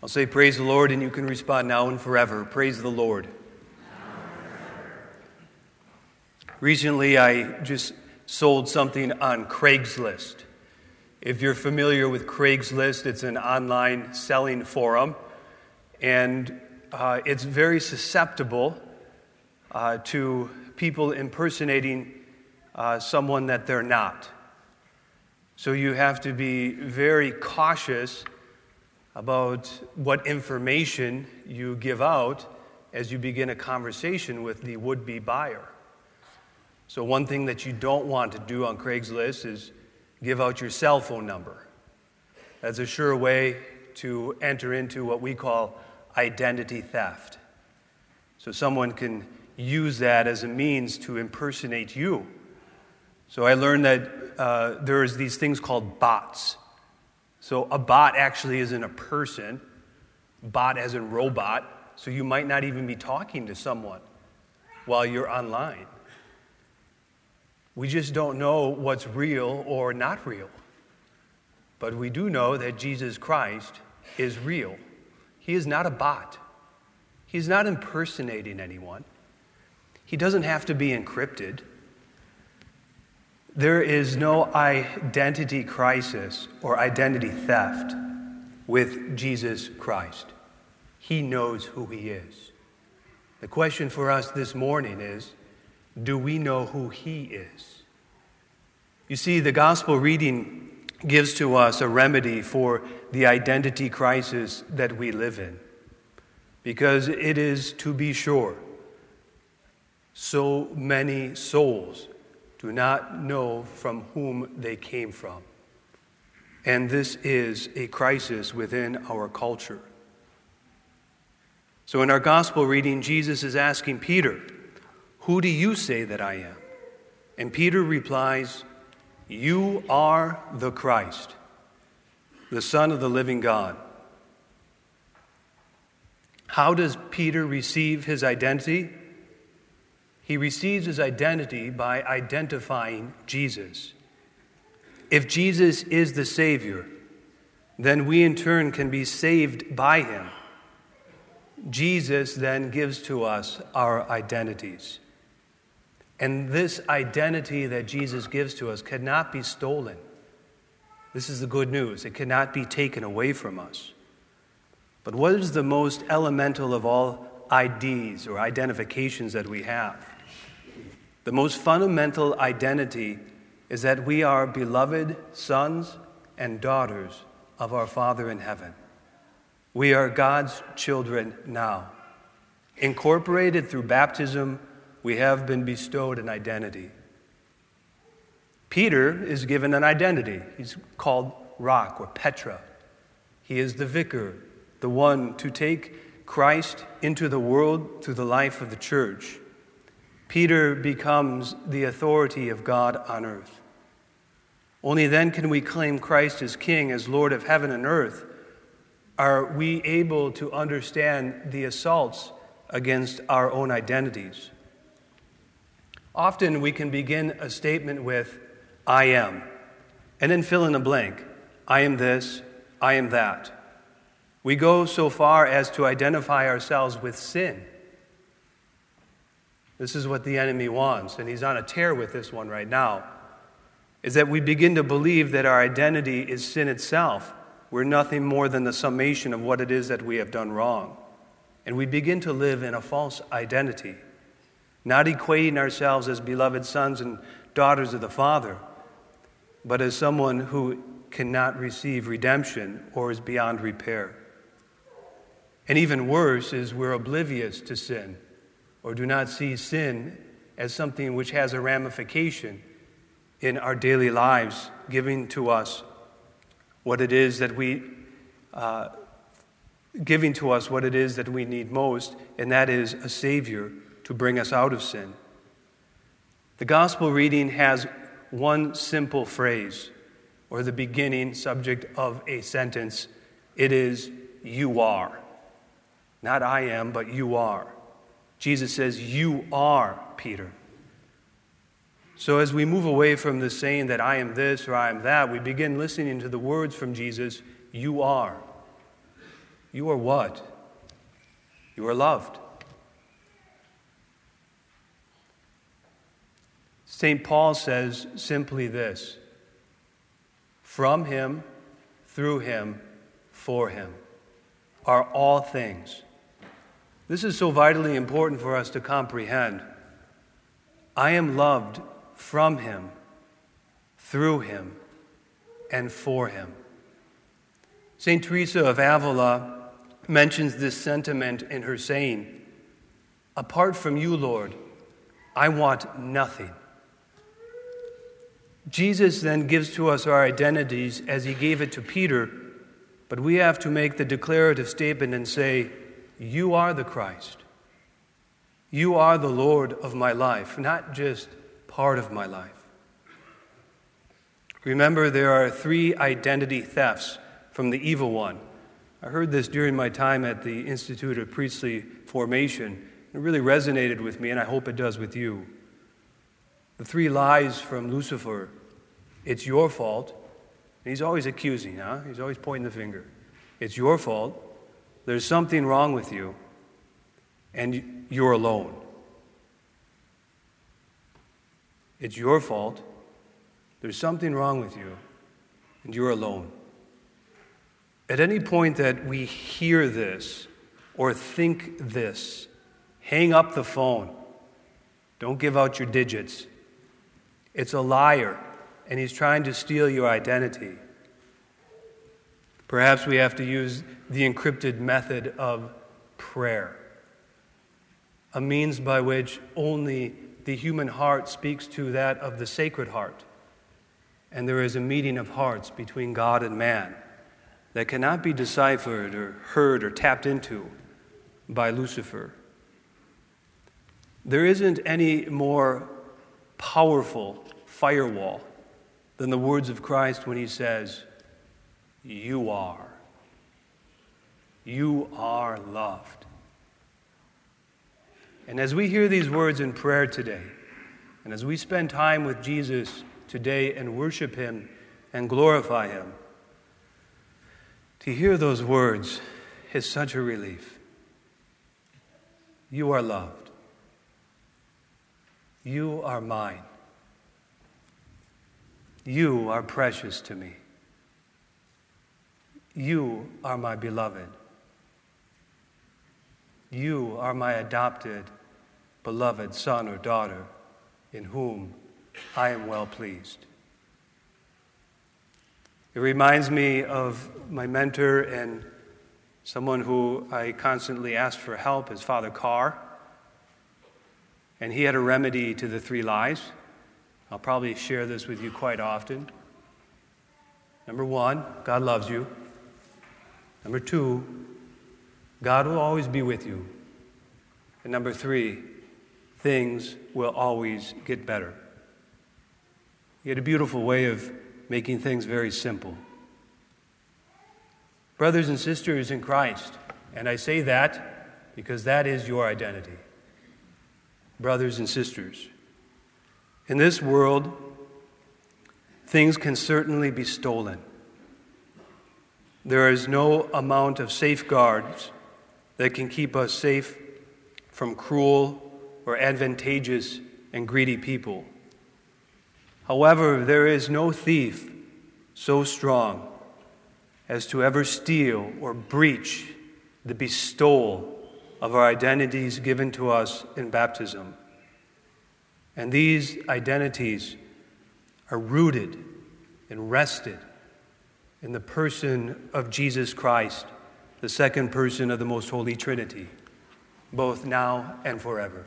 I'll say, Praise the Lord, and you can respond now and forever. Praise the Lord. Recently, I just sold something on Craigslist. If you're familiar with Craigslist, it's an online selling forum, and uh, it's very susceptible uh, to people impersonating uh, someone that they're not. So you have to be very cautious about what information you give out as you begin a conversation with the would be buyer. So, one thing that you don't want to do on Craigslist is give out your cell phone number. That's a sure way to enter into what we call identity theft. So, someone can use that as a means to impersonate you. So, I learned that uh, there's these things called bots. So a bot actually isn't a person, bot as in robot, so you might not even be talking to someone while you're online. We just don't know what's real or not real. But we do know that Jesus Christ is real. He is not a bot. He's not impersonating anyone. He doesn't have to be encrypted. There is no identity crisis or identity theft with Jesus Christ. He knows who He is. The question for us this morning is do we know who He is? You see, the gospel reading gives to us a remedy for the identity crisis that we live in. Because it is, to be sure, so many souls do not know from whom they came from. And this is a crisis within our culture. So, in our gospel reading, Jesus is asking Peter, Who do you say that I am? And Peter replies, You are the Christ, the Son of the living God. How does Peter receive his identity? He receives his identity by identifying Jesus. If Jesus is the Savior, then we in turn can be saved by him. Jesus then gives to us our identities. And this identity that Jesus gives to us cannot be stolen. This is the good news. It cannot be taken away from us. But what is the most elemental of all IDs or identifications that we have? The most fundamental identity is that we are beloved sons and daughters of our Father in heaven. We are God's children now. Incorporated through baptism, we have been bestowed an identity. Peter is given an identity. He's called Rock or Petra. He is the vicar, the one to take Christ into the world through the life of the church. Peter becomes the authority of God on earth. Only then can we claim Christ as King, as Lord of heaven and earth. Are we able to understand the assaults against our own identities? Often we can begin a statement with, I am, and then fill in a blank. I am this, I am that. We go so far as to identify ourselves with sin. This is what the enemy wants, and he's on a tear with this one right now. Is that we begin to believe that our identity is sin itself. We're nothing more than the summation of what it is that we have done wrong. And we begin to live in a false identity, not equating ourselves as beloved sons and daughters of the Father, but as someone who cannot receive redemption or is beyond repair. And even worse is we're oblivious to sin or do not see sin as something which has a ramification in our daily lives, giving to us what it is that we, uh, giving to us what it is that we need most, and that is a Savior to bring us out of sin. The gospel reading has one simple phrase, or the beginning subject of a sentence. It is, You are. Not I am, but you are. Jesus says, You are Peter. So, as we move away from the saying that I am this or I am that, we begin listening to the words from Jesus, You are. You are what? You are loved. St. Paul says simply this From him, through him, for him are all things. This is so vitally important for us to comprehend. I am loved from him, through him, and for him. St. Teresa of Avila mentions this sentiment in her saying, Apart from you, Lord, I want nothing. Jesus then gives to us our identities as he gave it to Peter, but we have to make the declarative statement and say, You are the Christ. You are the Lord of my life, not just part of my life. Remember, there are three identity thefts from the evil one. I heard this during my time at the Institute of Priestly Formation. It really resonated with me, and I hope it does with you. The three lies from Lucifer it's your fault. He's always accusing, huh? He's always pointing the finger. It's your fault. There's something wrong with you, and you're alone. It's your fault. There's something wrong with you, and you're alone. At any point that we hear this or think this, hang up the phone. Don't give out your digits. It's a liar, and he's trying to steal your identity. Perhaps we have to use the encrypted method of prayer, a means by which only the human heart speaks to that of the sacred heart. And there is a meeting of hearts between God and man that cannot be deciphered or heard or tapped into by Lucifer. There isn't any more powerful firewall than the words of Christ when he says, You are. You are loved. And as we hear these words in prayer today, and as we spend time with Jesus today and worship him and glorify him, to hear those words is such a relief. You are loved. You are mine. You are precious to me. You are my beloved. You are my adopted, beloved son or daughter in whom I am well pleased. It reminds me of my mentor and someone who I constantly asked for help, his father Carr. And he had a remedy to the three lies. I'll probably share this with you quite often. Number one, God loves you. Number two, God will always be with you. And number three, things will always get better. He had a beautiful way of making things very simple. Brothers and sisters in Christ, and I say that because that is your identity. Brothers and sisters. In this world, things can certainly be stolen. There is no amount of safeguards that can keep us safe from cruel or advantageous and greedy people. However, there is no thief so strong as to ever steal or breach the bestowal of our identities given to us in baptism. And these identities are rooted and rested in the person of Jesus Christ, the second person of the Most Holy Trinity, both now and forever.